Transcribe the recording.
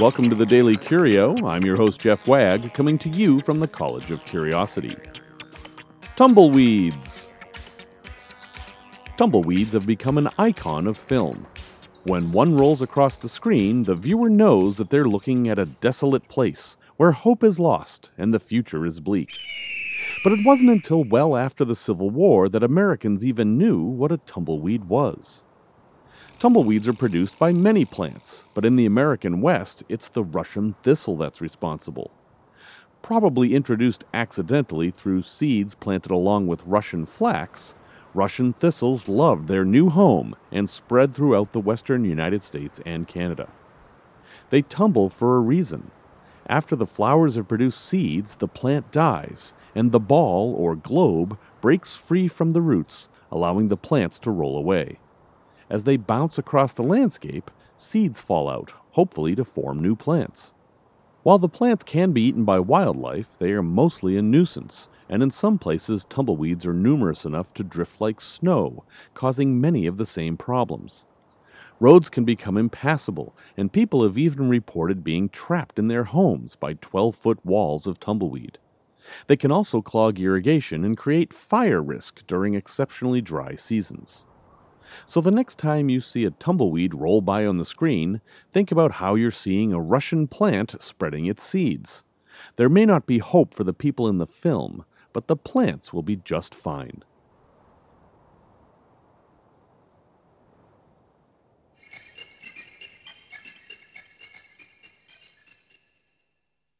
Welcome to the Daily Curio. I'm your host, Jeff Wagg, coming to you from the College of Curiosity. Tumbleweeds. Tumbleweeds have become an icon of film. When one rolls across the screen, the viewer knows that they're looking at a desolate place where hope is lost and the future is bleak. But it wasn't until well after the Civil War that Americans even knew what a tumbleweed was. Tumbleweeds are produced by many plants, but in the American West, it's the Russian thistle that's responsible. Probably introduced accidentally through seeds planted along with Russian flax, Russian thistles loved their new home and spread throughout the western United States and Canada. They tumble for a reason. After the flowers have produced seeds, the plant dies, and the ball or globe breaks free from the roots, allowing the plants to roll away. As they bounce across the landscape, seeds fall out, hopefully to form new plants. While the plants can be eaten by wildlife, they are mostly a nuisance, and in some places tumbleweeds are numerous enough to drift like snow, causing many of the same problems. Roads can become impassable, and people have even reported being trapped in their homes by 12 foot walls of tumbleweed. They can also clog irrigation and create fire risk during exceptionally dry seasons. So the next time you see a tumbleweed roll by on the screen, think about how you're seeing a Russian plant spreading its seeds. There may not be hope for the people in the film, but the plants will be just fine.